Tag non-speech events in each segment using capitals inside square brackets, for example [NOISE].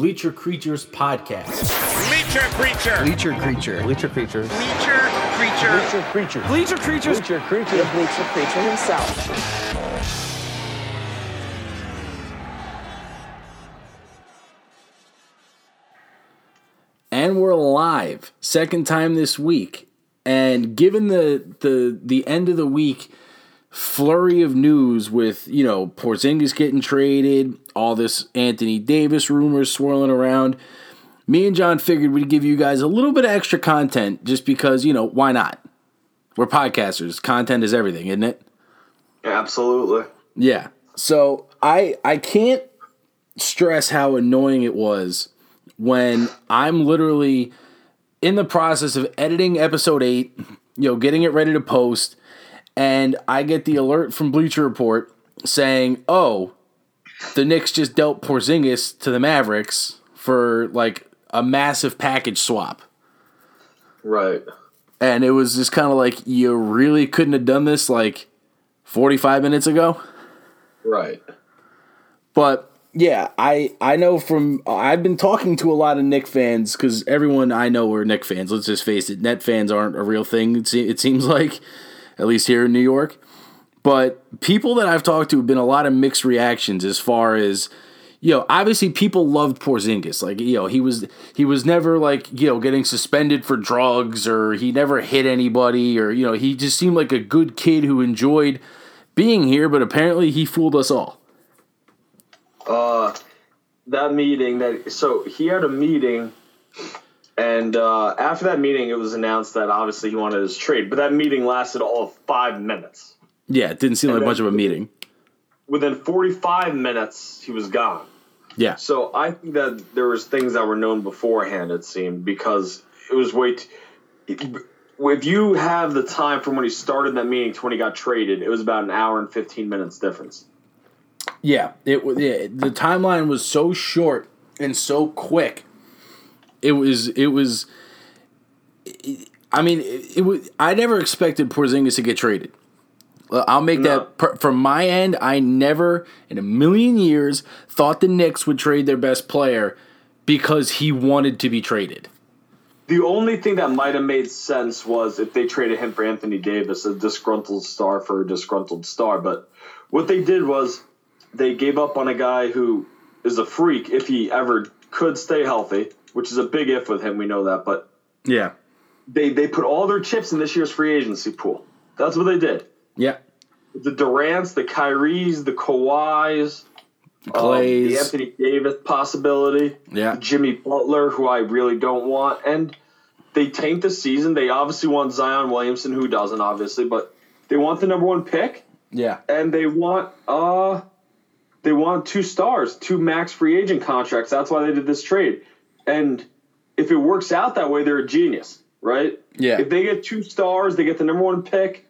Bleacher Creatures podcast. Bleacher creature. Bleacher creature. Bleacher creatures. Bleacher creature. Bleacher creature. Bleacher creatures. Bleacher creature. The bleacher creature himself. And we're live. Second time this week. And given the the the end of the week flurry of news with, you know, Porzingis getting traded, all this Anthony Davis rumors swirling around, me and John figured we'd give you guys a little bit of extra content just because, you know, why not? We're podcasters. Content is everything, isn't it? Absolutely. Yeah. So I I can't stress how annoying it was when I'm literally in the process of editing episode 8, you know, getting it ready to post, and I get the alert from Bleacher Report saying, "Oh, the Knicks just dealt Porzingis to the Mavericks for like a massive package swap." Right. And it was just kind of like you really couldn't have done this like 45 minutes ago. Right. But yeah, I I know from I've been talking to a lot of Knick fans because everyone I know are Knick fans. Let's just face it, net fans aren't a real thing. It, it seems like, at least here in New York. But people that I've talked to have been a lot of mixed reactions as far as you know. Obviously, people loved Porzingis. Like you know, he was he was never like you know getting suspended for drugs or he never hit anybody or you know he just seemed like a good kid who enjoyed being here. But apparently, he fooled us all. Uh, that meeting that so he had a meeting, and uh, after that meeting, it was announced that obviously he wanted his trade, but that meeting lasted all of five minutes. Yeah, it didn't seem like And then- much of a meeting. Within forty-five minutes, he was gone. Yeah. So I think that there was things that were known beforehand. It seemed because it was way. T- if you have the time from when he started that meeting to when he got traded, it was about an hour and fifteen minutes difference. Yeah, it was. Yeah, the timeline was so short and so quick. It was. It was. I mean, it, it was. I never expected Porzingis to get traded. I'll make No. that per, from my end. I never, in a million years, thought the Knicks would trade their best player because he wanted to be traded. The only thing that might have made sense was if they traded him for Anthony Davis, a disgruntled star for a disgruntled star. But what they did was they gave up on a guy who is a freak if he ever could stay healthy, which is a big if with him. We know that, but Yeah. they they put all their chips in this year's free agency pool. That's what they did. Yeah. The Durants, the Kyries, the Kawhis, um, the Anthony Davis possibility. Yeah. Jimmy Butler, who I really don't want, and they tanked the season. They obviously want Zion Williamson, who doesn't, obviously, but they want the number one pick, Yeah. and they want uh, they want two stars, two max free agent contracts. That's why they did this trade, and if it works out that way, they're a genius, right? Yeah. If they get two stars, they get the number one pick.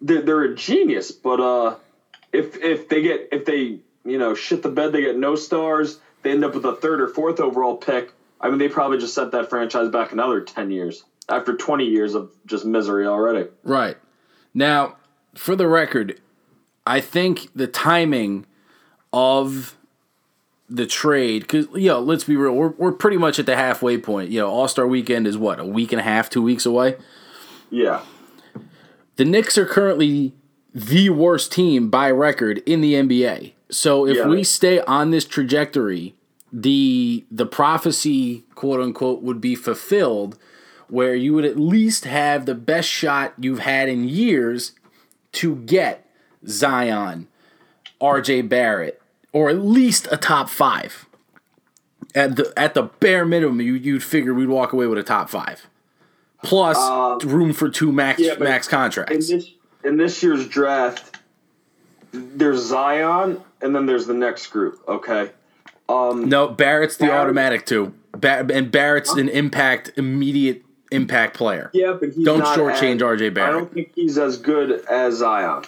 They're, they're a genius, but uh, if if they get if they you know shit the bed, they get no stars. They end up with a third or fourth overall pick. I mean, they probably just set that franchise back another ten years after twenty years of just misery already. Right. Now, for the record, I think the timing of the trade, because, you know, let's be real, we're, we're pretty much at the halfway point. You know, All Star weekend is what, a week and a half, two weeks away? Yeah, The Knicks are currently the worst team by record in the NBA. So if Yeah. we stay on this trajectory, the the prophecy, quote unquote, would be fulfilled where you would at least have the best shot you've had in years to get Zion, RJ Barrett, or at least a top five. At the at the bare minimum, you you'd figure we'd walk away with a top five. Plus um, room for two max yeah, max in contracts. this in this year's draft, there's Zion, and then there's the next group. Okay, um, No, Barrett's the Barrett- automatic too. Ba- and Barrett's an impact, immediate impact player. yeah, but he's Don't shortchange as- RJ Barrett. I don't think he's as good as Zion.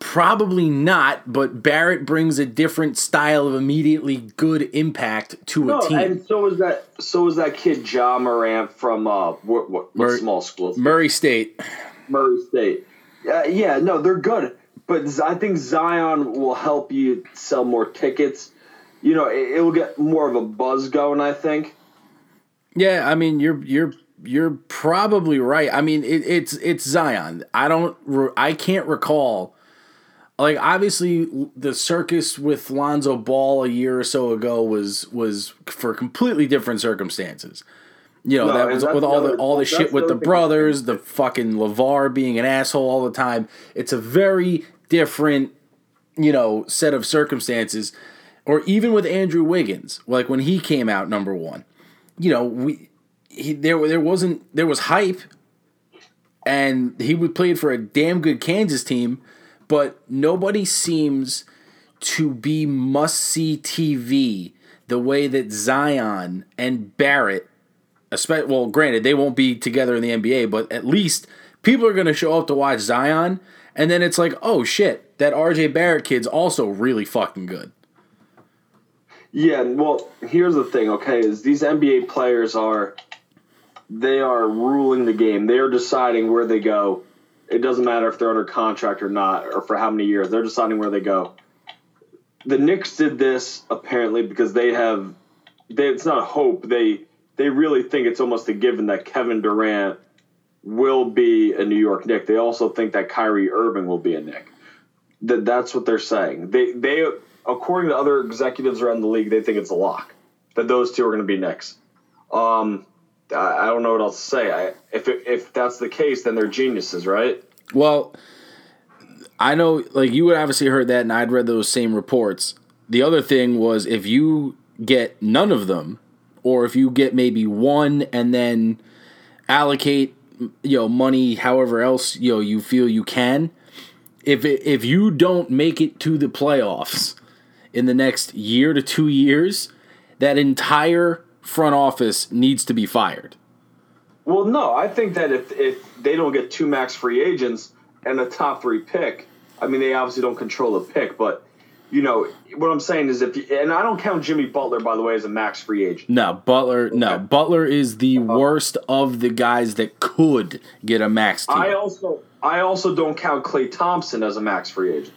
Probably not, but Barrett brings a different style of immediately good impact to a No, team. and so is that. So is that kid Ja Morant from uh, what, what, Murray- small school? Murray State. Murray State. Uh, yeah, no, they're good, but I think Zion will help you sell more tickets. you know, it, it'll get more of a buzz going. I think. Yeah, I mean you're you're you're probably right. I mean it, it's it's Zion. I don't I can't recall. Like obviously the circus with Lonzo Ball a year or so ago was was for completely different circumstances. You know No, that was with all the another- all the shit with the brothers, the fucking LaVar being an asshole all the time. It's a very different you know set of circumstances. Or even with Andrew Wiggins, like when he came out number one, you know we he, there there wasn't there was hype, and he would played for a damn good Kansas team, but nobody seems to be must see TV the way that Zion and Barrett, especially well, granted they won't be together in the NBA, but at least people are going to show up to watch Zion, and then it's like, oh shit, that RJ Barrett kid's also really fucking good. Yeah, well, here's the thing, okay, is these NBA players are they are ruling the game. They are deciding where they go. It doesn't matter if they're under contract or not, or for how many years. They're deciding where they go. The Knicks did this apparently because they have they, it's not a hope. They they really think it's almost a given that Kevin Durant will be a New York Knick. They also think that Kyrie Irving will be a Knick. That that's what they're saying. They they according to other executives around the league, they think it's a lock that those two are going to be Knicks. Um, I, don't know what else to say. I, if it, if that's the case, then they're geniuses, right? Well, I know, like you would obviously heard that, and I'd read those same reports. The other thing was if you get none of them, or if you get maybe one and then allocate, you know, money however else you know you feel you can. If it, if you don't make it to the playoffs in the next year to two years, that entire front office needs to be fired. Well, no, I think that if if they don't get two max free agents and a top three pick, I mean, they obviously don't control the pick, but you know what I'm saying is if you, and I don't count Jimmy Butler by the way as a max free agent. No, Butler. No, Butler is the uh-huh. worst of the guys that could get a max team. I also I also don't count Klay Thompson as a max free agent.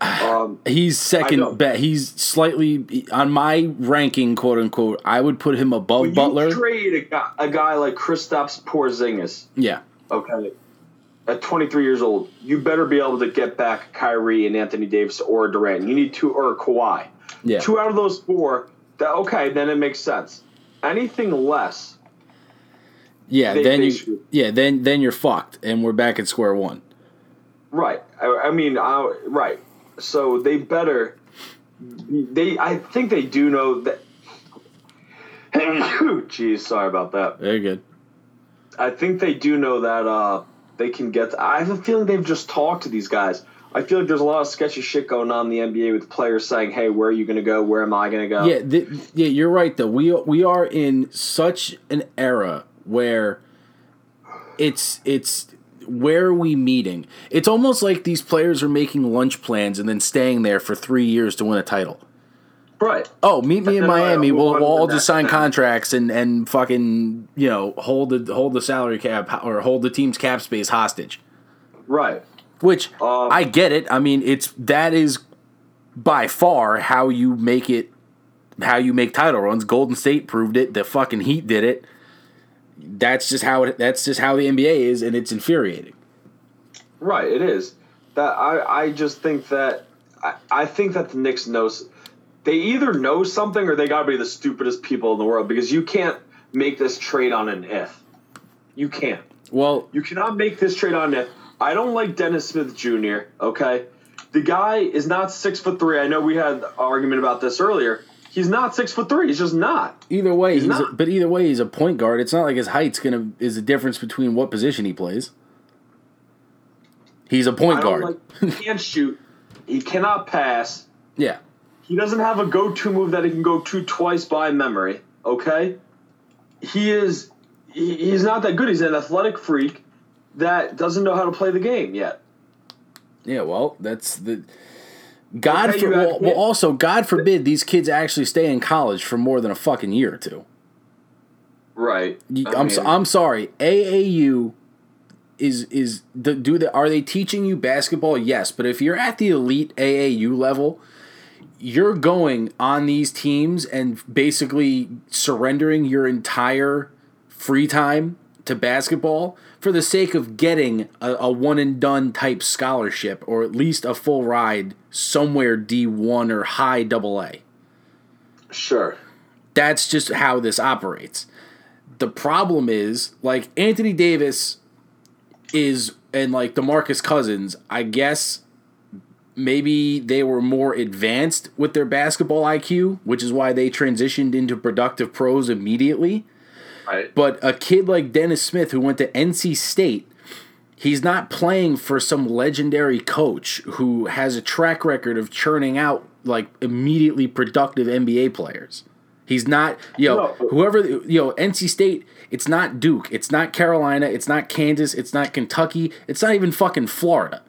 Um, [SIGHS] He's second bet. He's slightly on my ranking, quote unquote. I would put him above Butler. you trade a guy, a guy like Kristaps Porzingis, yeah, okay, at 23 years old, you better be able to get back Kyrie and Anthony Davis or Durant. You need two or Kawhi. yeah. Two out of those four, that, okay, then it makes sense. Anything less, Yeah, They- then they you, should. yeah, then then you're fucked, and we're back at square one. right? I, I mean, I, right. So they better. They, I think they do know that. [COUGHS] Jeez, sorry about that. Very good. I think they do know that uh, they can get. I have a feeling they've just talked to these guys. I feel like there's a lot of sketchy shit going on in the NBA with players saying, "Hey, where are you going to go? Where am I going to go?" Yeah, th- yeah, you're right. Though we we are in such an era where it's it's where are we meeting? It's almost like these players are making lunch plans and then staying there for three years to win a title. right. Oh, meet me in Miami. We'll, we'll all just sign contracts and, and fucking you know hold the hold the salary cap or hold the team's cap space hostage. Right. Which Um, I get it. I mean, it's that is by far how you make it, how you make title runs. Golden State proved it. The fucking Heat did it. That's just how it. That's just how the NBA is, and it's infuriating. Right, it is. That I, I just think that I, I think that the Knicks knows they either know something or they gotta be the stupidest people in the world because you can't make this trade on an if. You can't. Well, You cannot make this trade on an if. I don't like Dennis Smith Jr., okay? The guy is not six foot three. I know we had an argument about this earlier. He's not six foot three. He's just not. either way, he's, a, not. but either way, he's a point guard. It's not like his height's gonna is a difference between what position he plays. He's a point guard. like he can't shoot. He cannot pass. yeah. He doesn't have a go-to move that he can go to twice by memory. Okay, he is. He, he's not that good. He's an athletic freak that doesn't know how to play the game yet. Yeah, well, that's the God for well, well, also God forbid these kids actually stay in college for more than a fucking year or two. Right. I I'm mean, so, I'm sorry. AAU is is the, do the are they teaching you basketball? Yes, but if you're at the elite AAU level, you're going on these teams and basically surrendering your entire free time to basketball for the sake of getting a, a one and done type scholarship or at least a full ride somewhere D1 or high double A. Sure. That's just how this operates. The problem is, like, Anthony Davis is, and like DeMarcus Cousins, I guess maybe they were more advanced with their basketball IQ, which is why they transitioned into productive pros immediately. Right. But a kid like Dennis Smith, who went to NC State, he's not playing for some legendary coach who has a track record of churning out like immediately productive NBA players. He's not, yo, know, No. whoever, you know, NC State, it's not Duke, it's not Carolina, it's not Kansas, it's not Kentucky, it's not even fucking Florida.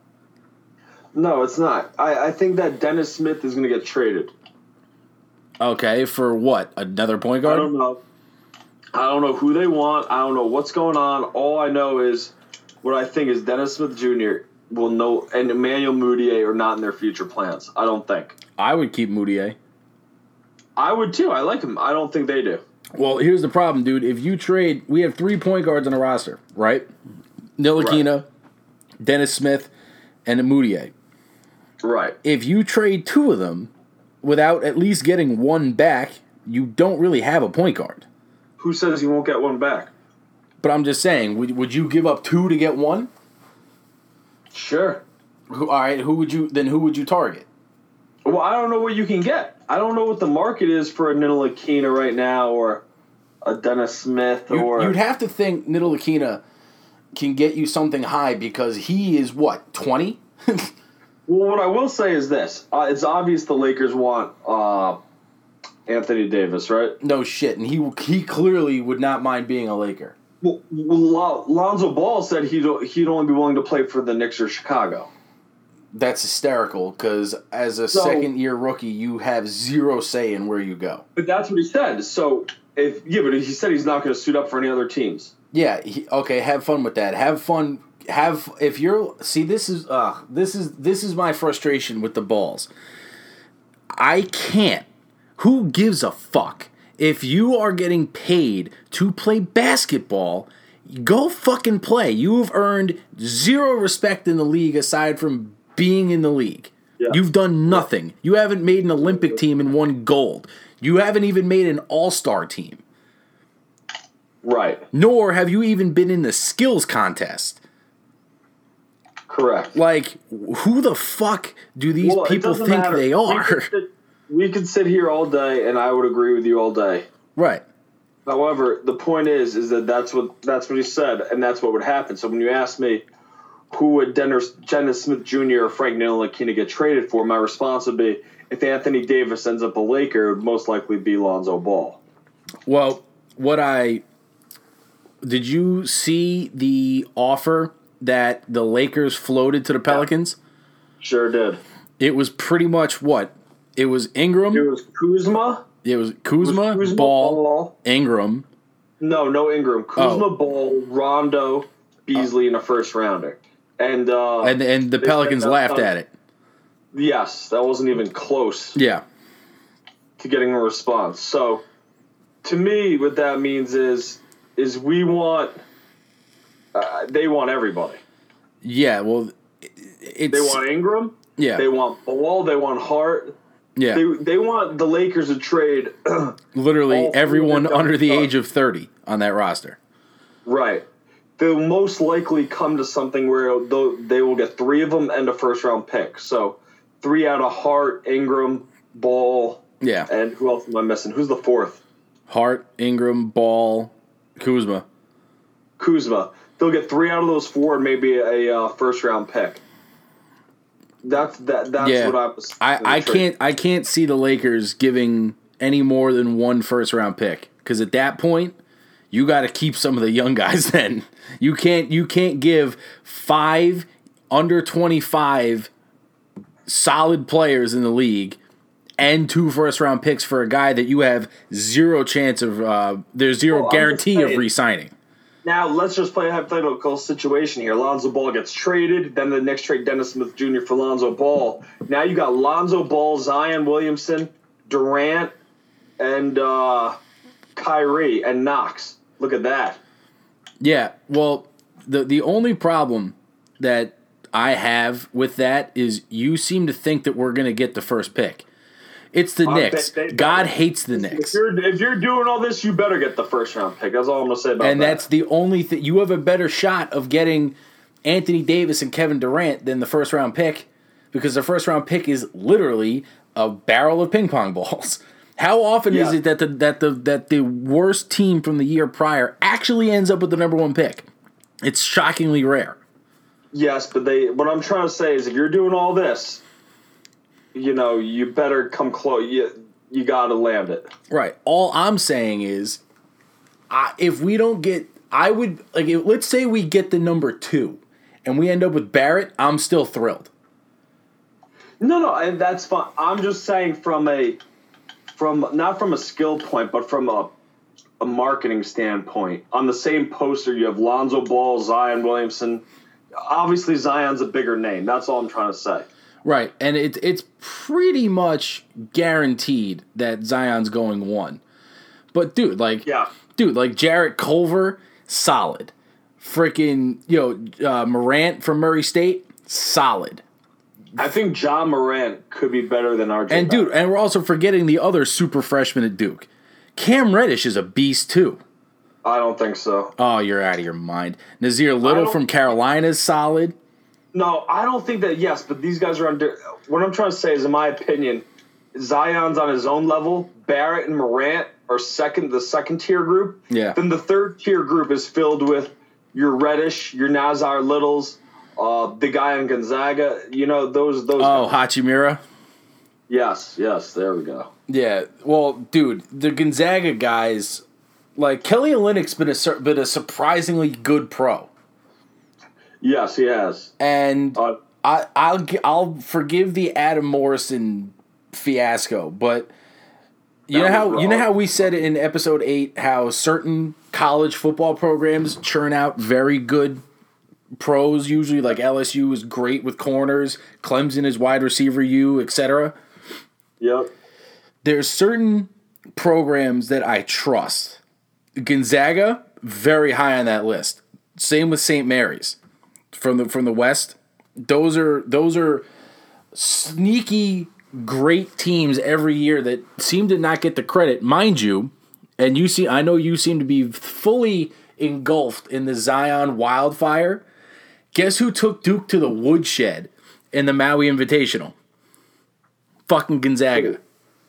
No, it's not. I, I think that Dennis Smith is going to get traded. Okay, for what? Another point guard? I don't know. I don't know who they want. I don't know what's going on. All I know is what I think is Dennis Smith Jr. will know and Emmanuel Mudiay are not in their future plans. I don't think. I would keep Mudiay. I would too. I like him. I don't think they do. Well, here's the problem, dude. If you trade, we have three point guards on the roster, right? Ntilikina, Dennis Smith, and Mudiay. Right. If you trade two of them without at least getting one back, you don't really have a point guard. Who says he won't get one back? But I'm just saying, would, would you give up two to get one? Sure. Who, all right, who would you then? Who would you target? Well, I don't know what you can get. I don't know what the market is for a Ntilikina right now or a Dennis Smith or you, would have to think Ntilikina can get you something high because he is what twenty. [LAUGHS] Well, what I will say is this: uh, it's obvious the Lakers want uh, Anthony Davis, right? no shit, and he he clearly would not mind being a Laker. Well, Lon- Lonzo Ball said he'd he'd only be willing to play for the Knicks or Chicago. That's hysterical because as a So- second year rookie, you have zero say in where you go. But that's what he said. So if yeah, but he said he's not going to suit up for any other teams. Yeah, he, okay, have fun with that. Have fun. Have if you're see this is uh this is this is my frustration with the balls. I can't. Who gives a fuck if you are getting paid to play basketball? Go fucking play. You have earned zero respect in the league aside from being in the league. Yeah. You've done nothing. You haven't made an Olympic team and won gold. You haven't even made an all-star team. Right. Nor have you even been in the skills contest. Correct. Like, who the fuck do these Well, people think they are? We could sit here all day, and I would agree with you all day. right. However, the point is, is that that's what that's what he said, and that's what would happen. So when you ask me, who would Dennis, Dennis Smith Jr. or Frank Ntilikina get traded for, my response would be, if Anthony Davis ends up a Laker, it would most likely be Lonzo Ball. Well, what I did you see the offer that the Lakers floated to the Pelicans? Sure did. It was pretty much what it was Ingram. It was Kuzma. It was Kuzma, Kuzma, Ball, Ball. Ingram. No, no Ingram. Kuzma, Oh. Ball, Rondo, Beasley in a first rounder, and uh, And and the Pelicans laughed at it. Yes, that wasn't even close. Yeah. to getting a response. So, to me, what that means is is we want uh, they want everybody. Yeah, well it's They want Ingram. yeah. They want Ball. They want Hart. Yeah. They they want the Lakers to trade. [CLEARS THROAT] Literally everyone under the done. age of 30 on that roster. right. They'll most likely come to something where they will get three of them and a first round pick. So, three out of Hart, Ingram, Ball, Yeah. and who else am I missing? Who's the fourth? Hart, Ingram, Ball, Kuzma. Kuzma. They'll get three out of those four and maybe a uh, first round pick. That's that. That's Yeah. what I was. I, I can't I can't see the Lakers giving any more than one first round pick because at that point you got to keep some of the young [LAUGHS] guys. Then you can't you can't give five under twenty five solid players in the league and two first round picks for a guy that you have zero chance of uh, there's zero Well, guarantee of saying. re-signing. Now let's just play a hypothetical situation here. Lonzo Ball gets traded, then the next trade Dennis Smith Jr. for Lonzo Ball. Now you got Lonzo Ball, Zion Williamson, Durant, and uh, Kyrie and Knox. Look at that. Yeah, well, the the only problem that I have with that is you seem to think that we're going to get the first pick. It's the Uh, Knicks. they- they- God hates the If Knicks. you're if you're doing all this, you better get the first round pick. That's all I'm gonna say about And that. And that's the only thing you have a better shot of getting Anthony Davis and Kevin Durant than the first round pick because the first round pick is literally a barrel of ping pong balls. [LAUGHS] How often is it that the that the that the worst team from the year prior actually ends up with the number one pick? It's shockingly rare. Yes, but they. What I'm trying to say is, if you're doing all this, you know, you better come close. You you got to land it. Right. All I'm saying is, I, if we don't get, I would like. If, let's say we get the number two, and we end up with Barrett. I'm still thrilled. No, no, and that's fine. I'm just saying from a, from not from a skill point, but from a, a marketing standpoint. On the same poster, you have Lonzo Ball, Zion Williamson. Obviously, Zion's a bigger name. That's all I'm trying to say. Right, and it, it's pretty much guaranteed that Zion's going one. But dude, like, Yeah. dude, like Jarrett Culver, solid. Freaking, you know, uh, Morant from Murray State, solid. I think Ja Morant could be better than RJ. And dude, and we're also forgetting the other super freshman at Duke. Cam Reddish is a beast too. I don't think so. Oh, you're out of your mind. Nassir Little from Carolina is solid. No, I don't think that. Yes, but these guys are under. What I'm trying to say is, in my opinion, Zion's on his own level. Barrett and Morant are second, the second tier group. Yeah. Then the third tier group is filled with your Reddish, your Nassir Littles, uh, the guy on Gonzaga. You know those those. Oh, guys. Hachimura. yes, yes. There we go. Yeah, well, dude, the Gonzaga guys, like Kelly Olynyk's been a been a surprisingly good pro, Yes, he has. and Uh, I I'll I'll forgive the Adam Morrison fiasco, but you know how was you know how we said in episode eight how certain college football programs churn out very good pros. Usually, like LSU is great with corners, Clemson is wide receiver U, etc. yep. there's certain programs that I trust. Gonzaga, very high on that list. Same with St. Mary's from the from the West. Those are those are sneaky great teams every year that seem to not get the credit, mind you. And you see, I know you seem to be fully engulfed in the Zion wildfire. Guess who took Duke to the woodshed in the Maui Invitational? Fucking Gonzaga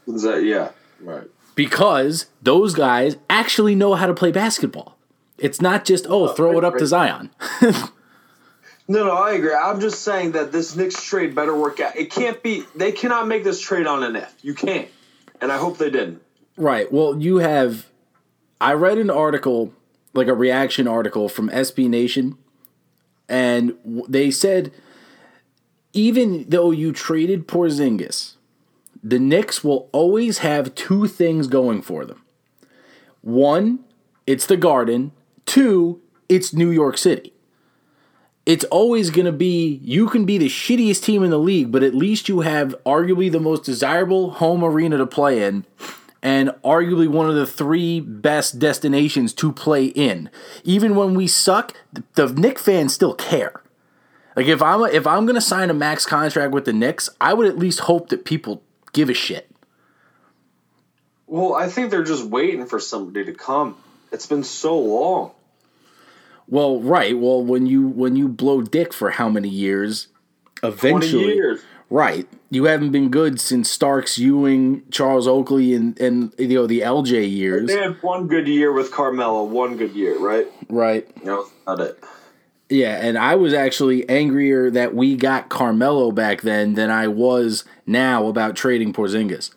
Is that yeah? Right. because those guys actually know how to play basketball. It's not just oh, throw it up to Zion. [LAUGHS] No, no, I agree. I'm just saying that this Knicks trade better work out. It can't be. They cannot make this trade on an if. You can't, and I hope they didn't. right. Well, you have. I read an article, like a reaction article from SB Nation, and they said even though you traded Porzingis, the Knicks will always have two things going for them. One, it's the Garden. Two, it's New York City. It's always going to be you can be the shittiest team in the league, but at least you have arguably the most desirable home arena to play in and arguably one of the three best destinations to play in. Even when we suck, the, the Knick fans still care. Like if I'm a, if I'm going to sign a max contract with the Knicks, I would at least hope that people give a shit. Well, I think they're just waiting for somebody to come. It's been so long. Well, right. Well, when you when you blow dick for how many years, eventually, years. right? You haven't been good since Starks, Ewing, Charles Oakley, and and you know the LJ years, They had one good year with Carmelo. One good year, right? right? No, not it. Yeah, and I was actually angrier that we got Carmelo back then than I was now about trading Porzingis.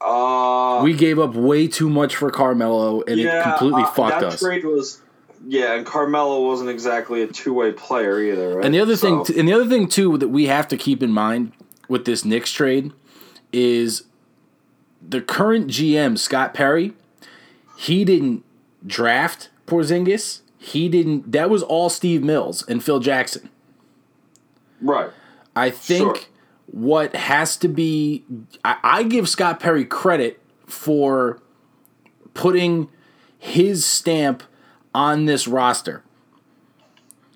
Uh, We gave up way too much for Carmelo, and yeah, it completely uh, fucked that us. trade was. Yeah, and Carmelo wasn't exactly a two way player either, right? And the other thing, and the other thing too that we have to keep in mind with this Knicks trade is the current GM Scott Perry. He didn't draft Porzingis, he didn't. That was all Steve Mills and Phil Jackson. Right. I think Sure. what has to be, I, I give Scott Perry credit for putting his stamp on this roster.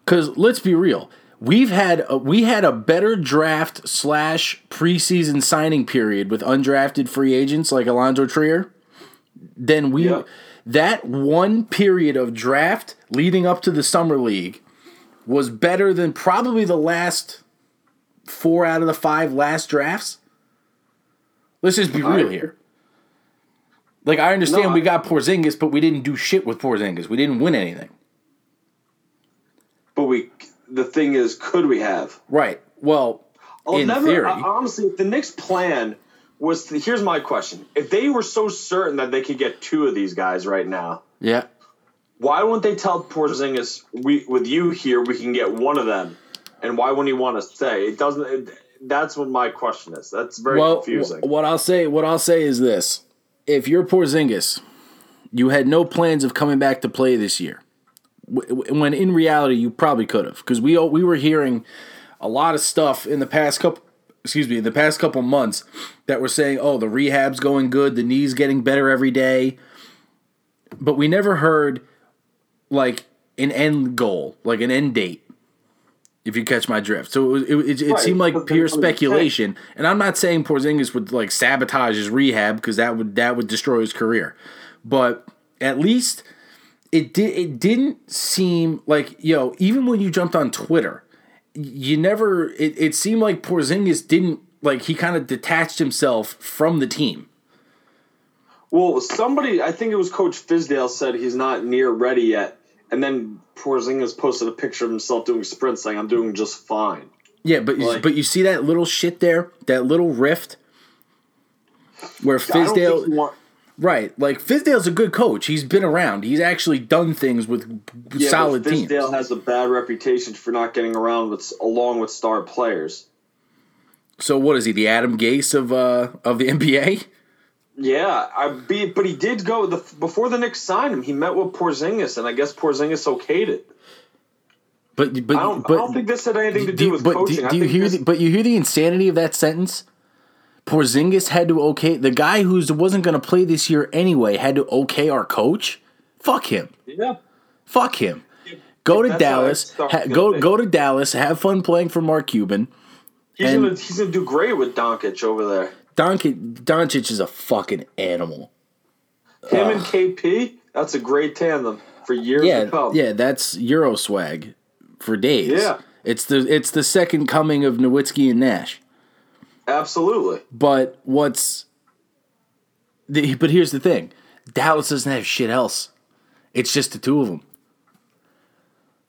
Because let's be real, we've had a, we had a better draft slash preseason signing period with undrafted free agents like Allonzo Trier than we. Yeah. That one period of draft leading up to the summer league was better than probably the last four out of the five last drafts. Let's just be real here. Like I understand No, we I- got Porzingis, but we didn't do shit with Porzingis. We didn't win anything. But we, the thing is, could we have? Right. Well, I'll in never, theory, I- honestly, if the Knicks' plan was, to, here's my question: If they were so certain that they could get two of these guys right now, yeah. why wouldn't they tell Porzingis, "We with you here, we can get one of them," and why wouldn't he want to stay? It doesn't. It, that's what my question is. That's very well, confusing. wh- what I'll say, what I'll say is this: if you're Porzingis, you had no plans of coming back to play this year. When in reality, you probably could have, because we we were hearing a lot of stuff in the past couple. Excuse me, the past couple months that were saying, "Oh, the rehab's going good, the knee's getting better every day," but we never heard like an end goal, like an end date. If you catch my drift, so it it, it, it Right, seemed like pure that's what I'm saying. speculation, and I'm not saying Porzingis would like sabotage his rehab because that would that would destroy his career, but at least it did it didn't seem like yo even when you jumped on Twitter, you never it, it seemed like Porzingis didn't like he kind of detached himself from the team. Well, somebody, I think it was Coach Fizdale, said he's not near ready yet, and then Porzingis posted a picture of himself doing sprints, saying, "I'm doing just fine." Yeah, but Like- but you see that little shit there, that little rift where Fizdale want- right, like Fizdale's a good coach. He's been around. He's actually done things with Yeah, solid but teams. Fizdale has a bad reputation for not getting around with along with star players. So what is he? The Adam Gase of uh of the NBA? Yeah, I be, but he did go the before the Knicks signed him. He met with Porzingis, and I guess Porzingis okayed it. But but I don't, but I don't think this had anything to do, you- with but coaching. do, do you hear? this- The, but you hear the insanity of that sentence. Porzingis had to okay the guy who wasn't going to play this year anyway had to okay our coach. Fuck him. yeah, Fuck him. Go to That's Dallas. Ha, go go to Dallas. Have fun playing for Mark Cuban. he's And- gonna he's gonna do great with Doncic over there. Doncic, Doncic is a fucking animal. Him and KP, that's a great tandem for years Yeah, to come. yeah, that's Euro swag for days. Yeah. it's the it's the second coming of Nowitzki and Nash. absolutely. But what's the, but here's the thing. Dallas doesn't have shit else. It's just the two of them.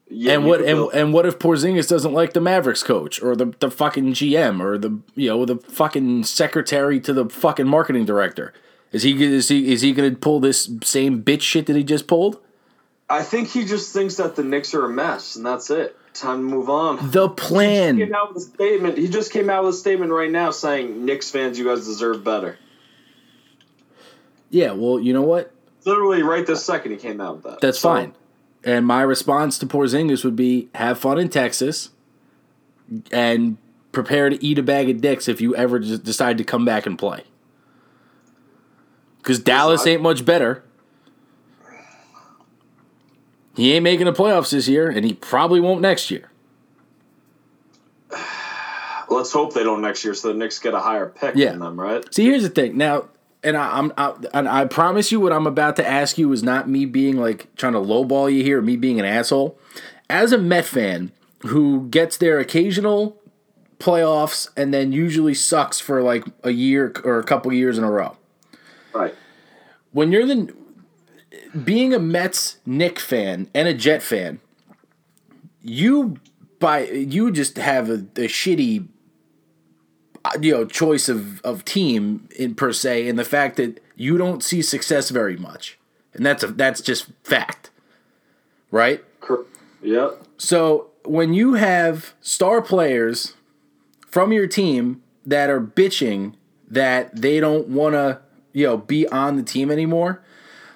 Yeah, and what and, and what if Porzingis doesn't like the Mavericks coach or the the fucking GM or the you know the fucking secretary to the fucking marketing director? Is he is he is he going to pull this same bitch shit that he just pulled? I think he just thinks that the Knicks are a mess, and that's it. Time to move on. The plan. He plan. came out with a statement. He just came out with a statement right now saying, "Knicks fans, you guys deserve better." Yeah, well, you know what? Literally, right this second, he came out with that. That's So, fine. And my response to Porzingis would be have fun in Texas and prepare to eat a bag of dicks if you ever decide to come back and play. Because Dallas ain't much better. He ain't making the playoffs this year, and he probably won't next year. [SIGHS] Let's hope they don't next year, so the Knicks get a higher pick Yeah. than them, right? See, here's the thing. Now, and I, I'm, I, and I promise you, what I'm about to ask you is not me being like trying to lowball you here, or me being an asshole. As a Met fan who gets their occasional playoffs and then usually sucks for like a year or a couple years in a row, Right. when you're the being a Mets Knick fan and a Jet fan, you by you just have a, a shitty Uh, you know choice of of team in per se and the fact that you don't see success very much. And that's a that's just fact. Right? Yep. So when you have star players from your team that are bitching that they don't want to, you know, be on the team anymore,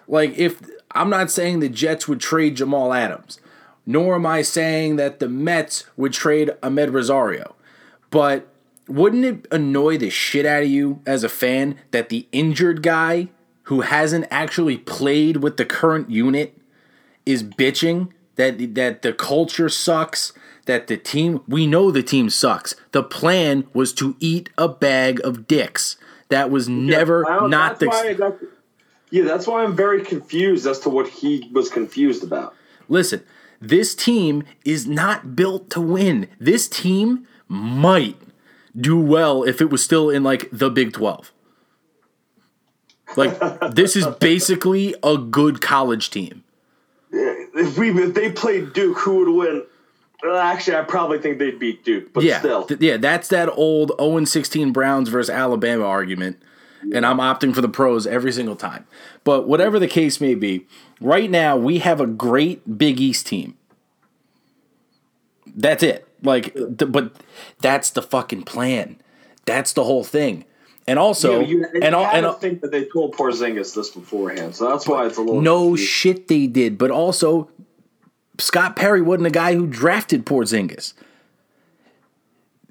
like if I'm not saying the Jets would trade Jamal Adams, nor am I saying that the Mets would trade Amed Rosario. But wouldn't it annoy the shit out of you as a fan that the injured guy who hasn't actually played with the current unit is bitching that that the culture sucks, that the team we know the team sucks. The plan was to eat a bag of dicks. That was never Well, not the yeah, that's why I'm very confused as to what he was confused about. Listen, this team is not built to win. This team might do well if it was still in like the Big 12. Like this is basically a good college team. If we if they played Duke, who would win? Well, actually, I probably think they'd beat Duke, but Yeah. still. th- yeah, that's that old 0 16 Browns versus Alabama argument. And I'm opting for the pros every single time. But whatever the case may be, right now we have a great Big East team. That's it. Like, but that's the fucking plan. That's the whole thing. And also, Yeah, you, and and all, I and don't think that they told Porzingis this beforehand, so that's why it's a little no confusing. shit they did. But also, Scott Perry wasn't the guy who drafted Porzingis.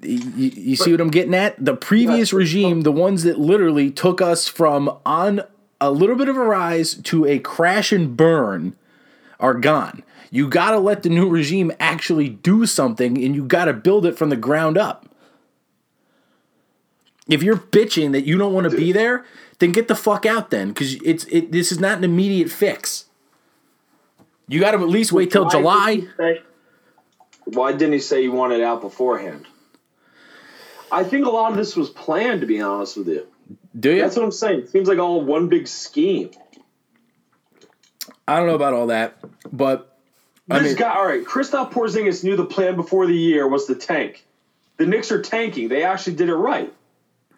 You, you see what I'm getting at? The previous regime, the ones that literally took us from on a little bit of a rise to a crash and burn, are gone. You got to let the new regime actually do something, and you got to build it from the ground up. If you're bitching that you don't want to be there, then get the fuck out then, because it's it. This is not an immediate fix. You got to at least wait till Why July. didn't say- Why didn't he say he wanted out beforehand? I think a lot of this was planned, to be honest with you. Do you? That's what I'm saying. It seems like all one big scheme. I don't know about all that, but I This mean, guy, all right, Kristaps Porzingis knew the plan before the year was to tank. The Knicks are tanking. They actually did it right.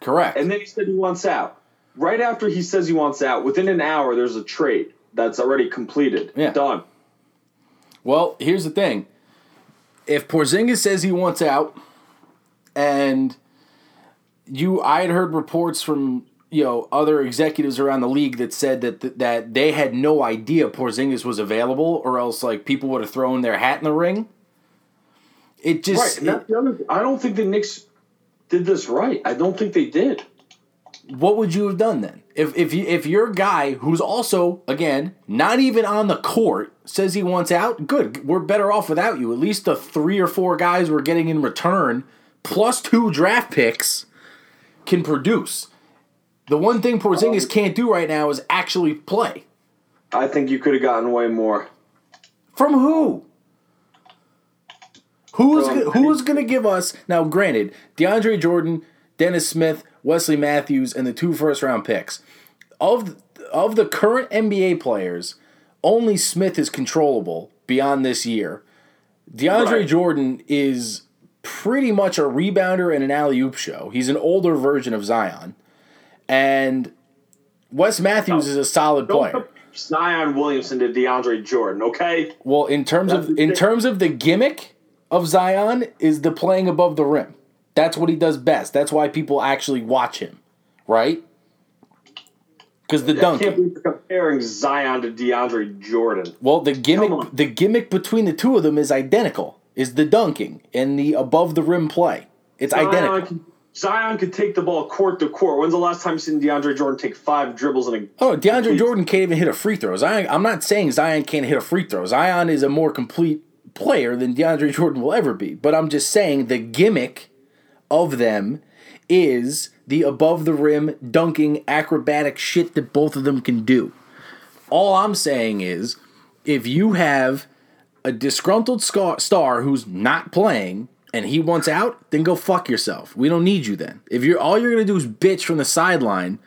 correct. And then he said he wants out. Right after he says he wants out, within an hour, there's a trade that's already completed. Yeah. Done. Well, here's the thing. If Porzingis says he wants out, and you, I had heard reports from you know other executives around the league that said that that they had no idea Porzingis was available, or else like people would have thrown their hat in the ring. It just that's the other I don't think the Knicks did this right. I don't think they did. what would you have done then? If if you if your guy who's also again not even on the court says he wants out, good. We're better off without you. At least the three or four guys we're getting in return plus two draft picks can produce. The one thing Porzingis um, can't do right now is actually play. I think you could have gotten way more. From who? Who's From- who's going to give us now? Granted, DeAndre Jordan, Dennis Smith, Wesley Matthews, and the two first round picks of of the current NBA players, only Smith is controllable beyond this year. DeAndre Right. Jordan is pretty much a rebounder and an alley oop show. He's an older version of Zion, and Wes Matthews is a solid player. Zion Williamson to DeAndre Jordan, okay? Well, in terms of That's the in terms of the gimmick of Zion is the playing above the rim. That's what he does best. That's why people actually watch him, right? Because the I can't dunking. believe you're comparing Zion to DeAndre Jordan. Well, the gimmick the gimmick between the two of them is identical. Is the dunking and the above the rim play. It's Zion identical. Zion could take the ball court to court. When's the last time you seen DeAndre Jordan take five dribbles in a Oh, DeAndre complete- Jordan can't even hit a free throw. Zion, I'm not saying Zion can't hit a free throw. Zion is a more complete player than DeAndre Jordan will ever be. But I'm just saying the gimmick of them is the above the rim dunking acrobatic shit that both of them can do. All I'm saying is if you have a disgruntled star who's not playing and he wants out, then go fuck yourself. We don't need you then. If you're all you're gonna do is bitch from the sideline,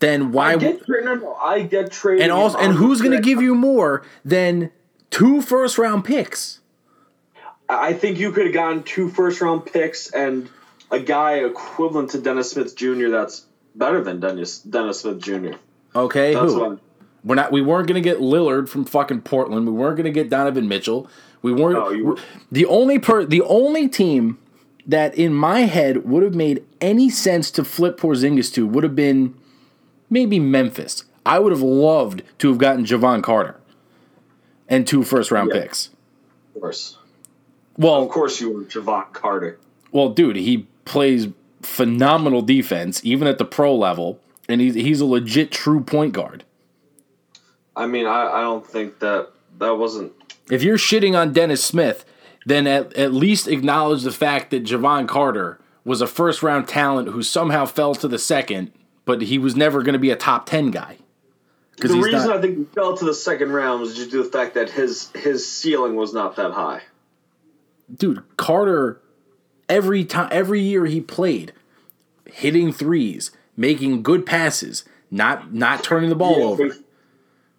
then why? I get no, no, I get traded. and also, and who's gonna give you more than two first round picks? I think you could have gotten two first round picks and a guy equivalent to Dennis Smith Jr. That's better than Dennis Dennis Smith Jr. Okay, That's who? We're not. We weren't gonna get Lillard from fucking Portland. We weren't gonna get Donovan Mitchell. We weren't. Oh, you were- the only per. The only team that in my head would have made any sense to flip Porzingis to would have been maybe Memphis. I would have loved to have gotten Jevon Carter and two first round Yeah. picks. Of course. Well, Of course you were Jevon Carter. well, dude, he plays phenomenal defense even at the pro level, and he's he's a legit true point guard. I mean, I, I don't think that that wasn't If you're shitting on Dennis Smith, then at, at least acknowledge the fact that Jevon Carter was a first round talent who somehow fell to the second, but he was never going to be a top 10 guy. The reason not, I think he fell to the second round was due to the fact that his his ceiling was not that high. dude, Carter, every time, every year he played, hitting threes, making good passes, not not turning the ball over.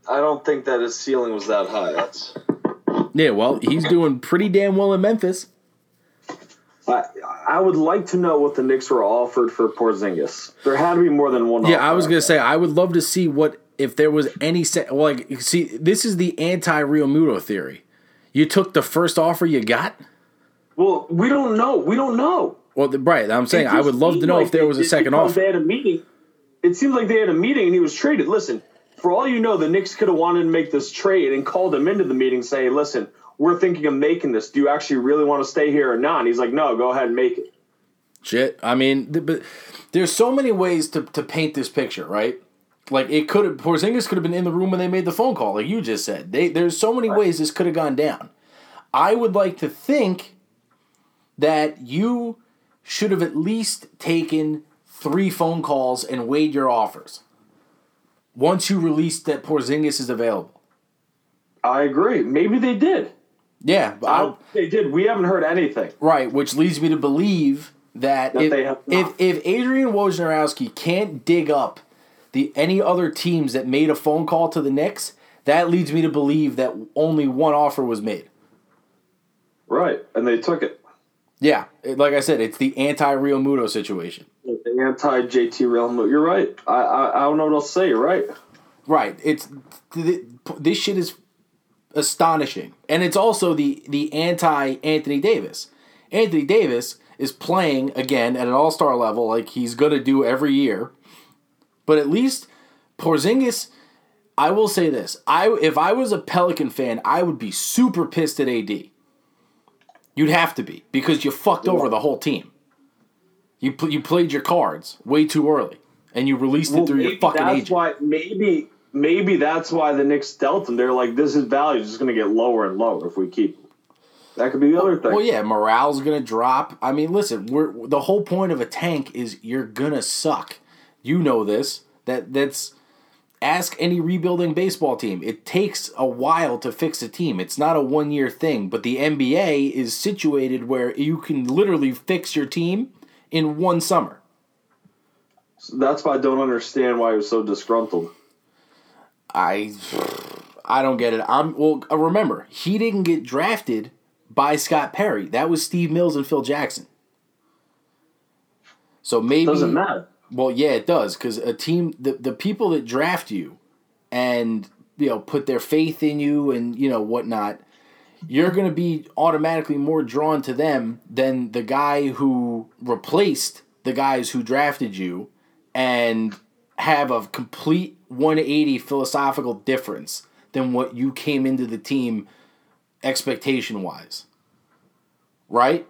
I don't think that his ceiling was that high. That's Yeah, well, he's doing pretty damn well in Memphis. I, I would like to know what the Knicks were offered for Porzingis. There had to be more than one. Yeah. I was gonna say I would love to see what if there was any set. Well, like, see, this is the anti Realmuto theory. You took the first offer you got. Well, we don't know. We don't know. Well, the- right. I'm saying I would love to know like if there was a second offer. They had a meeting. It seems like they had a meeting and he was traded. Listen, for all you know, the Knicks could have wanted to make this trade and called him into the meeting, say, "Listen, we're thinking of making this. Do you actually really want to stay here or not?" And he's like, "No, go ahead and make it." Shit. I mean, th- but there's so many ways to, to paint this picture, right? Like it could have Porzingis could have been in the room when they made the phone call, like you just said. They there's so many ways this could have gone down. I would like to think that you should have at least taken three phone calls and weighed your offers. Once you released that Porzingis is available. I agree. Maybe they did. Yeah, but I, they did. We haven't heard anything. Right, which leads me to believe that, That if, they have if if Adrian Wojnarowski can't dig up the any other teams that made a phone call to the Knicks, that leads me to believe that only one offer was made. Right, and they took it. Yeah, like I said, it's the anti Realmuto situation. Anti JT Real move. You're right. I, I I don't know what else to say. You're right. Right, it's th- this shit is astonishing, and it's also the the anti Anthony Davis. Anthony Davis is playing again at an All Star level, like he's gonna do every year. But at least Porzingis, I will say this: I if I was a Pelican fan, I would be super pissed at AD. You'd have to be because you fucked over the whole team. You pl- you played your cards way too early, and you released it through your fucking that's agent. why maybe maybe that's why the Knicks dealt him. They're like, this is value is just going to get lower and lower if we keep. him. That could be the other thing. Well, yeah, morale's gonna drop. I mean, listen, we're the whole point of a tank is you're gonna suck. You know this. That that's ask any rebuilding baseball team. It takes a while to fix a team. It's not a one year thing. But the NBA is situated where you can literally fix your team in one summer. That's why I don't understand why he was so disgruntled. I I don't get it. I'm well. uh, Remember, he didn't get drafted by Scott Perry. That was Steve Mills and Phil Jackson. So maybe Doesn't matter. Well, yeah, it does because a team, the the people that draft you, and you know put their faith in you and you know whatnot, you're going to be automatically more drawn to them than the guy who replaced the guys who drafted you, and have a complete 180 philosophical difference than what you came into the team expectation wise. Right?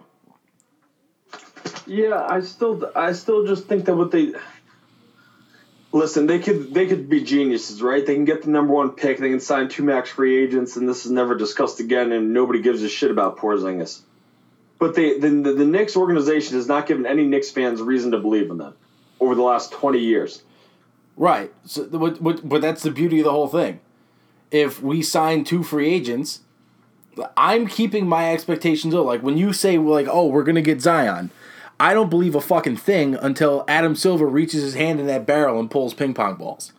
Yeah, I still I still just think that what they listen they could they could be geniuses, right? They can get the number one pick, they can sign two max free agents, and this is never discussed again, and nobody gives a shit about Porzingis. But they the, the the Knicks organization has not given any Knicks fans reason to believe in them over the last twenty years. Right. So, what, what, but that's the beauty of the whole thing. If we sign two free agents, I'm keeping my expectations low. Like when you say, like, oh, we're gonna get Zion, I don't believe a fucking thing until Adam Silver reaches his hand in that barrel and pulls ping pong balls.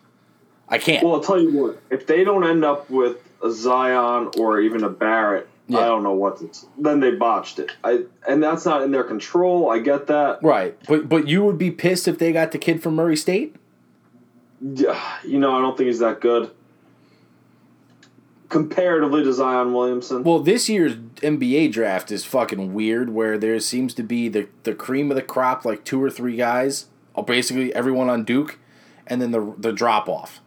I can't. Well, I'll tell you what, if they don't end up with a Zion or even a Barrett, Yeah. I don't know what it's, then they botched it. I and that's not in their control. I get that. right. But but you would be pissed if they got the kid from Murray State. Yeah, you know, I don't think he's that good. Comparatively to Zion Williamson. Well, this year's NBA draft is fucking weird, where there seems to be the the cream of the crop, like two or three guys, uh, basically everyone on Duke, and then the the drop off.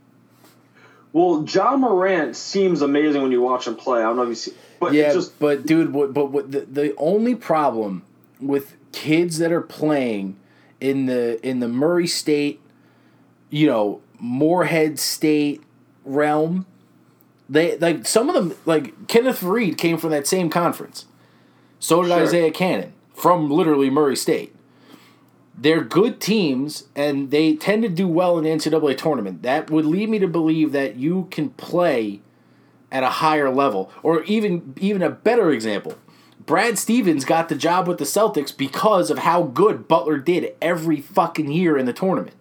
Well, Ja Morant seems amazing when you watch him play. I don't know if you see, but Yeah, just but dude, what, but what the, the only problem with kids that are playing in the in the Murray State, you know, Morehead State realm, they like some of them like Kenneth Faried came from that same conference. So did Sure. Isaiah Canaan from literally Murray State. They're good teams and they tend to do well in the NCAA tournament. That would lead me to believe that you can play at a higher level. Or even even a better example. Brad Stevens got the job with the Celtics because of how good Butler did every fucking year in the tournament.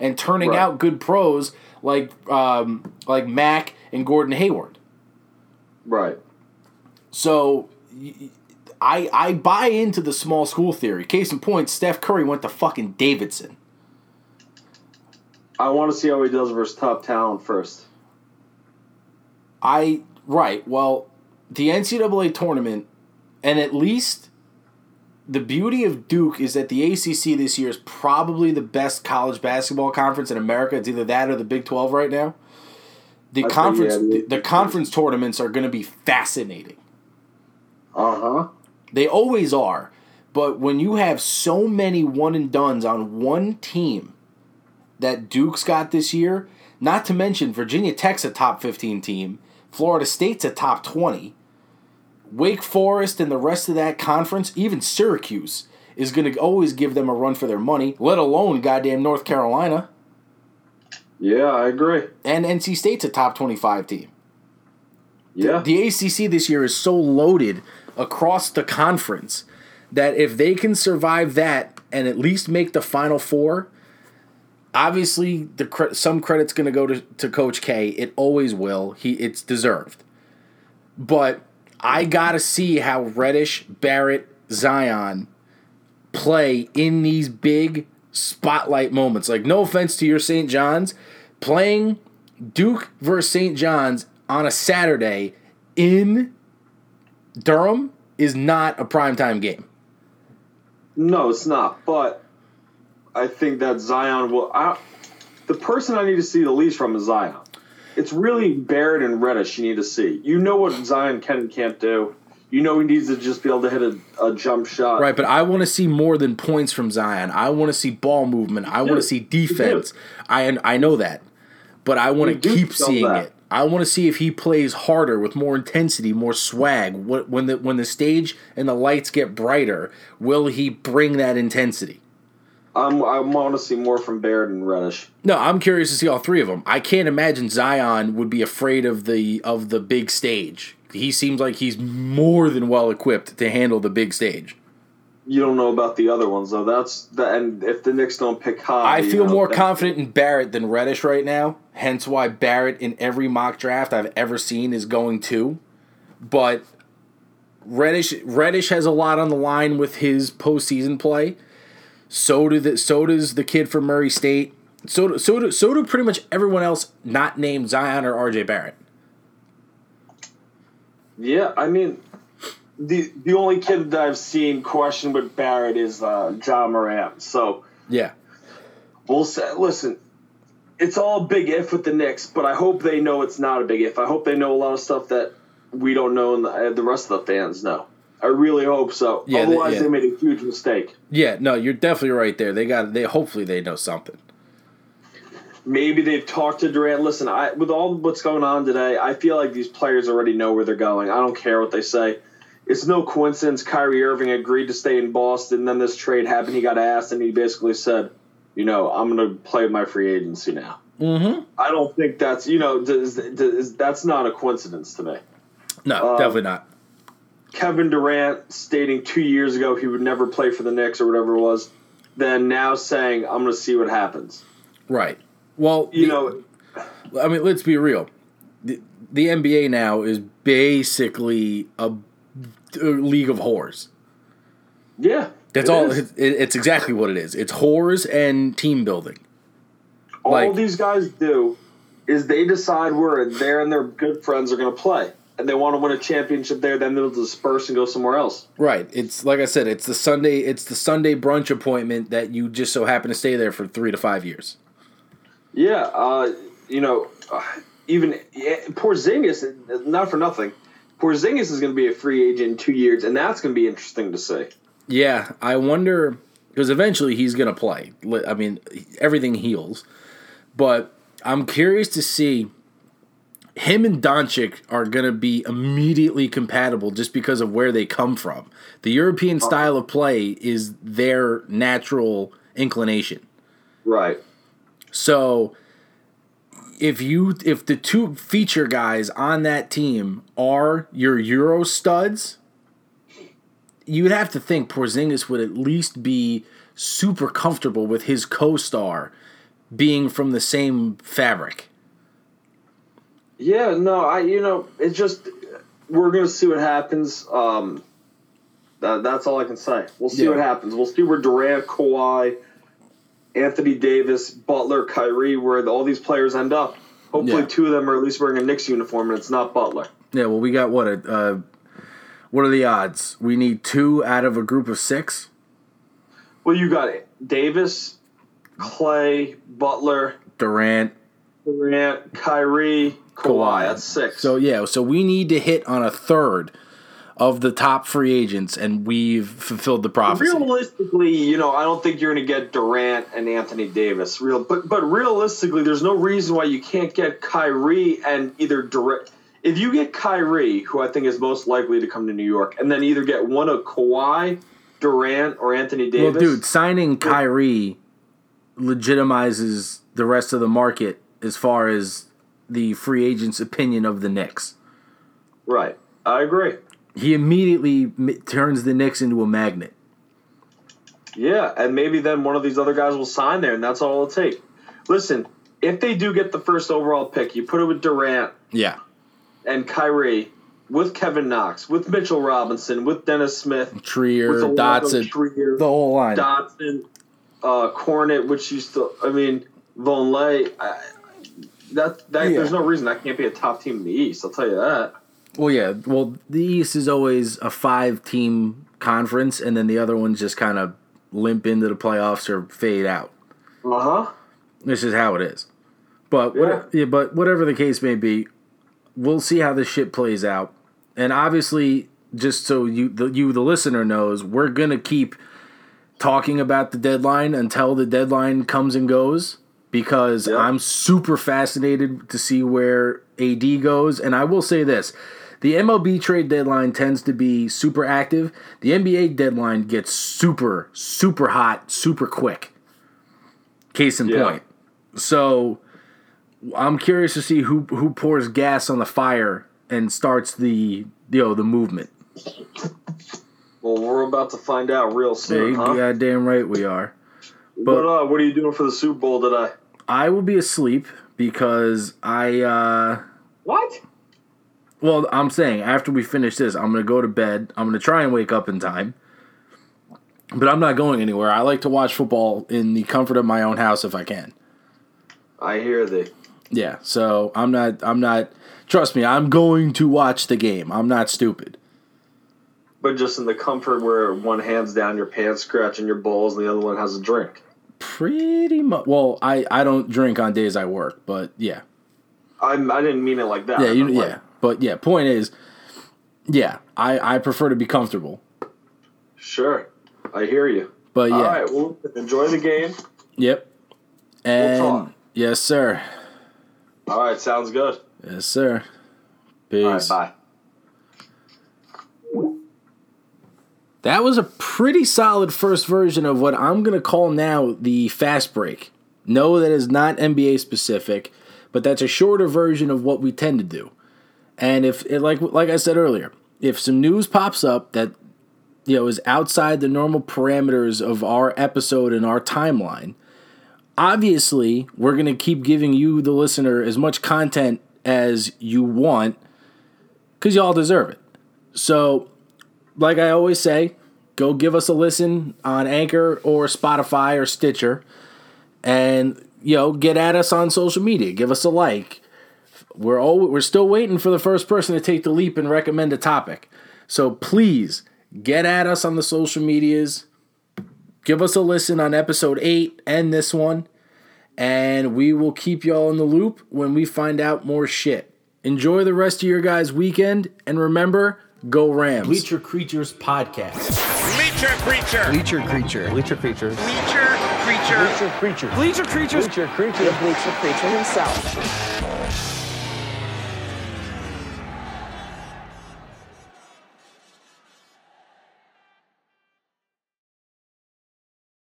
And turning Right. out good pros like um, like Mack and Gordon Hayward. right. So I I buy into the small school theory. Case in point, Steph Curry went to fucking Davidson. I want to see how he does versus top talent first. I right. Well, the NCAA tournament, and at least the beauty of Duke is that the ACC this year is probably the best college basketball conference in America. It's either that or the Big Twelve right now. The I conference, yeah, the, the- conference tournaments are going to be fascinating. Uh huh. They always are. But when you have so many one and dones on one team that Duke's got this year, not to mention Virginia Tech's a top 15 team, Florida State's a top 20, Wake Forest and the rest of that conference, even Syracuse, is going to always give them a run for their money, let alone goddamn North Carolina. Yeah, I agree. And NC State's a top 25 team. Yeah. The ACC this year is so loaded across the conference that if they can survive that and at least make the final four, obviously the some credit's going to go to, to Coach K. It always will. He it's deserved. But I got to see how Reddish, Barrett, Zion play in these big spotlight moments. Like no offense to your St. John's, playing Duke versus St. John's on a Saturday in Durham is not a primetime game. No, it's not. But I think that Zion will. I, the person I need to see the least from is Zion. It's really Barrett and Reddish you need to see. You know what Zion can and can't do. You know he needs to just be able to hit a, a jump shot. Right, but I want to see more than points from Zion. I want to see ball movement. I want to see defense. I I know that. But I want to keep seeing that. it. I want to see if he plays harder with more intensity, more swag. What when the when the stage and the lights get brighter, will he bring that intensity? I'm, I want to see more from Barrett and Reddish. No, I'm curious to see all three of them. I can't imagine Zion would be afraid of the of the big stage. He seems like he's more than well equipped to handle the big stage. You don't know about the other ones though. That's the and if the Knicks don't pick high, I feel know, more confident in Barrett than Reddish right now. Hence why Barrett in every mock draft I've ever seen is going to. But Reddish Reddish has a lot on the line with his postseason play. So do the so does the kid from Murray State. So do, so do, so do pretty much everyone else not named Zion or RJ Barrett. Yeah, I mean, the the only kid that I've seen question with Barrett is uh, Ja Morant. So Yeah. we'll say, listen, it's all a big if with the Knicks, but I hope they know it's not a big if. I hope they know a lot of stuff that we don't know and the, the rest of the fans know. I really hope so. Yeah, Otherwise, yeah. they made a huge mistake. Yeah, no, you're definitely right there. They got they hopefully they know something. Maybe they've talked to Durant. Listen, I with all what's going on today, I feel like these players already know where they're going. I don't care what they say. It's no coincidence Kyrie Irving agreed to stay in Boston. Then this trade happened. He got asked, and he basically said, "You know, I'm going to play my free agency now." Mm-hmm. I don't think that's you know does, does, that's not a coincidence to me. No, definitely not. Kevin Durant stating two years ago he would never play for the Knicks or whatever it was, then now saying I'm going to see what happens. Right. Well, You the- know, I mean, let's be real. The, the NBA now is basically a league of whores. yeah, That's all. It, it's exactly what it is. It's whores and team building. all Like- these guys do is they decide where they and their good friends are going to play, and they want to win a championship there. Then they'll disperse and go somewhere else. Right. It's like I said. It's the Sunday. It's the Sunday brunch appointment that you just so happen to stay there for three to five years. Yeah, uh, you know, uh, even yeah, Porzingis, not for nothing. Porzingis is going to be a free agent in two years, and that's going to be interesting to see. Yeah, I wonder because eventually he's going to play. I mean, everything heals, but I'm curious to see him and Doncic are going to be immediately compatible just because of where they come from. The European uh-huh. style of play is their natural inclination. Right. So if you if the two feature guys on that team are your Euro studs, you'd have to think Porzingis would at least be super comfortable with his co-star being from the same fabric. Yeah, no, I you know it's just we're gonna see what happens. Um, that, that's all I can say. We'll see Yeah. what happens. We'll see where Durant, Kawhi, Anthony Davis, Butler, Kyrie, where all these players end up. Hopefully, Yeah. two of them are at least wearing a Knicks uniform, and it's not Butler. Yeah, well, we got what a uh, what are the odds? We need two out of a group of six. Well, you got it. Davis, Klay, Butler, Durant, Durant, Kyrie, Kawhi. That's six. So yeah, so we need to hit on a third of the top free agents, and we've fulfilled the prophecy. realistically, you know, I don't think you're going to get Durant and Anthony Davis. Real, but but realistically, there's no reason why you can't get Kyrie and either Durant. If you get Kyrie, who I think is most likely to come to New York, and then either get one of Kawhi, Durant, or Anthony Davis. Well, dude, signing Kyrie legitimizes the rest of the market as far as the free agent's opinion of the Knicks. right? I agree. He immediately m- turns the Knicks into a magnet. Yeah, and maybe then one of these other guys will sign there, and that's all it'll take. Listen, if they do get the first overall pick, you put it with Durant, Yeah, and Kyrie with Kevin Knox, with Mitchell Robinson, with Dennis Smith, with Trier, Orlando Dotson, Trier, the whole line. Dotson, uh, Kornet, which you still, I mean, Vonleh. I, that that Yeah. there's no reason that can't be a top team in the East. I'll tell you that. Well, yeah. Well, the East is always a five-team conference, and then the other ones just kind of limp into the playoffs or fade out. Uh huh. This is how it is. But what, Yeah. yeah, but whatever the case may be, we'll see how this shit plays out. And obviously, just so you the, you the listener knows, we're gonna keep talking about the deadline until the deadline comes and goes because Yeah. I'm super fascinated to see where AD goes. And I will say this. The MLB trade deadline tends to be super active. The NBA deadline gets super, super hot, super quick. Case in Yeah. point. So I'm curious to see who who pours gas on the fire and starts the you know the movement. Well, we're about to find out real soon, huh? goddamn right we are. But uh, what are you doing for the Super Bowl today? I will be asleep because I uh What? Well I'm saying after we finish this I'm gonna go to bed. I'm gonna try and wake up in time. But I'm not going anywhere. I like to watch football in the comfort of my own house if I can. I hear thee. Yeah, so I'm not I'm not trust me, I'm going to watch the game. I'm not stupid. But just in the comfort where one hand's down your pants, scratching your balls, and the other one has a drink. Pretty much. Well, I I don't drink on days I work, but yeah, I'm, I didn't mean it like that. yeah, you, like, yeah. But yeah, point is, yeah, I I prefer to be comfortable. Sure. I hear you. But yeah, All right. Well, enjoy the game. yep. And talk. yes, sir. All right. Sounds good. Yes, sir. Peace. All right. Bye. That was a pretty solid first version of what I'm going to call now the fast break. No, that is not NBA specific, but that's a shorter version of what we tend to do. And if it, like like I said earlier, if some news pops up that you know is outside the normal parameters of our episode and our timeline, obviously we're going to keep giving you the listener as much content as you want cuz y'all deserve it. So, like I always say, go give us a listen on Anchor or Spotify or Stitcher, and you know get at us on social media. Give us a like. We're all we're still waiting for the first person to take the leap and recommend a topic. So please get at us on the social medias. Give us a listen on episode eight and this one, and we will keep y'all in the loop when we find out more shit. Enjoy the rest of your guys' weekend, and remember, go Rams. Bleacher Creatures Podcast. Bleacher Creature. Bleacher creature. Bleacher creatures. Bleacher Creature. Bleacher creature. Bleacher creatures. Bleacher creature. The bleacher creature himself.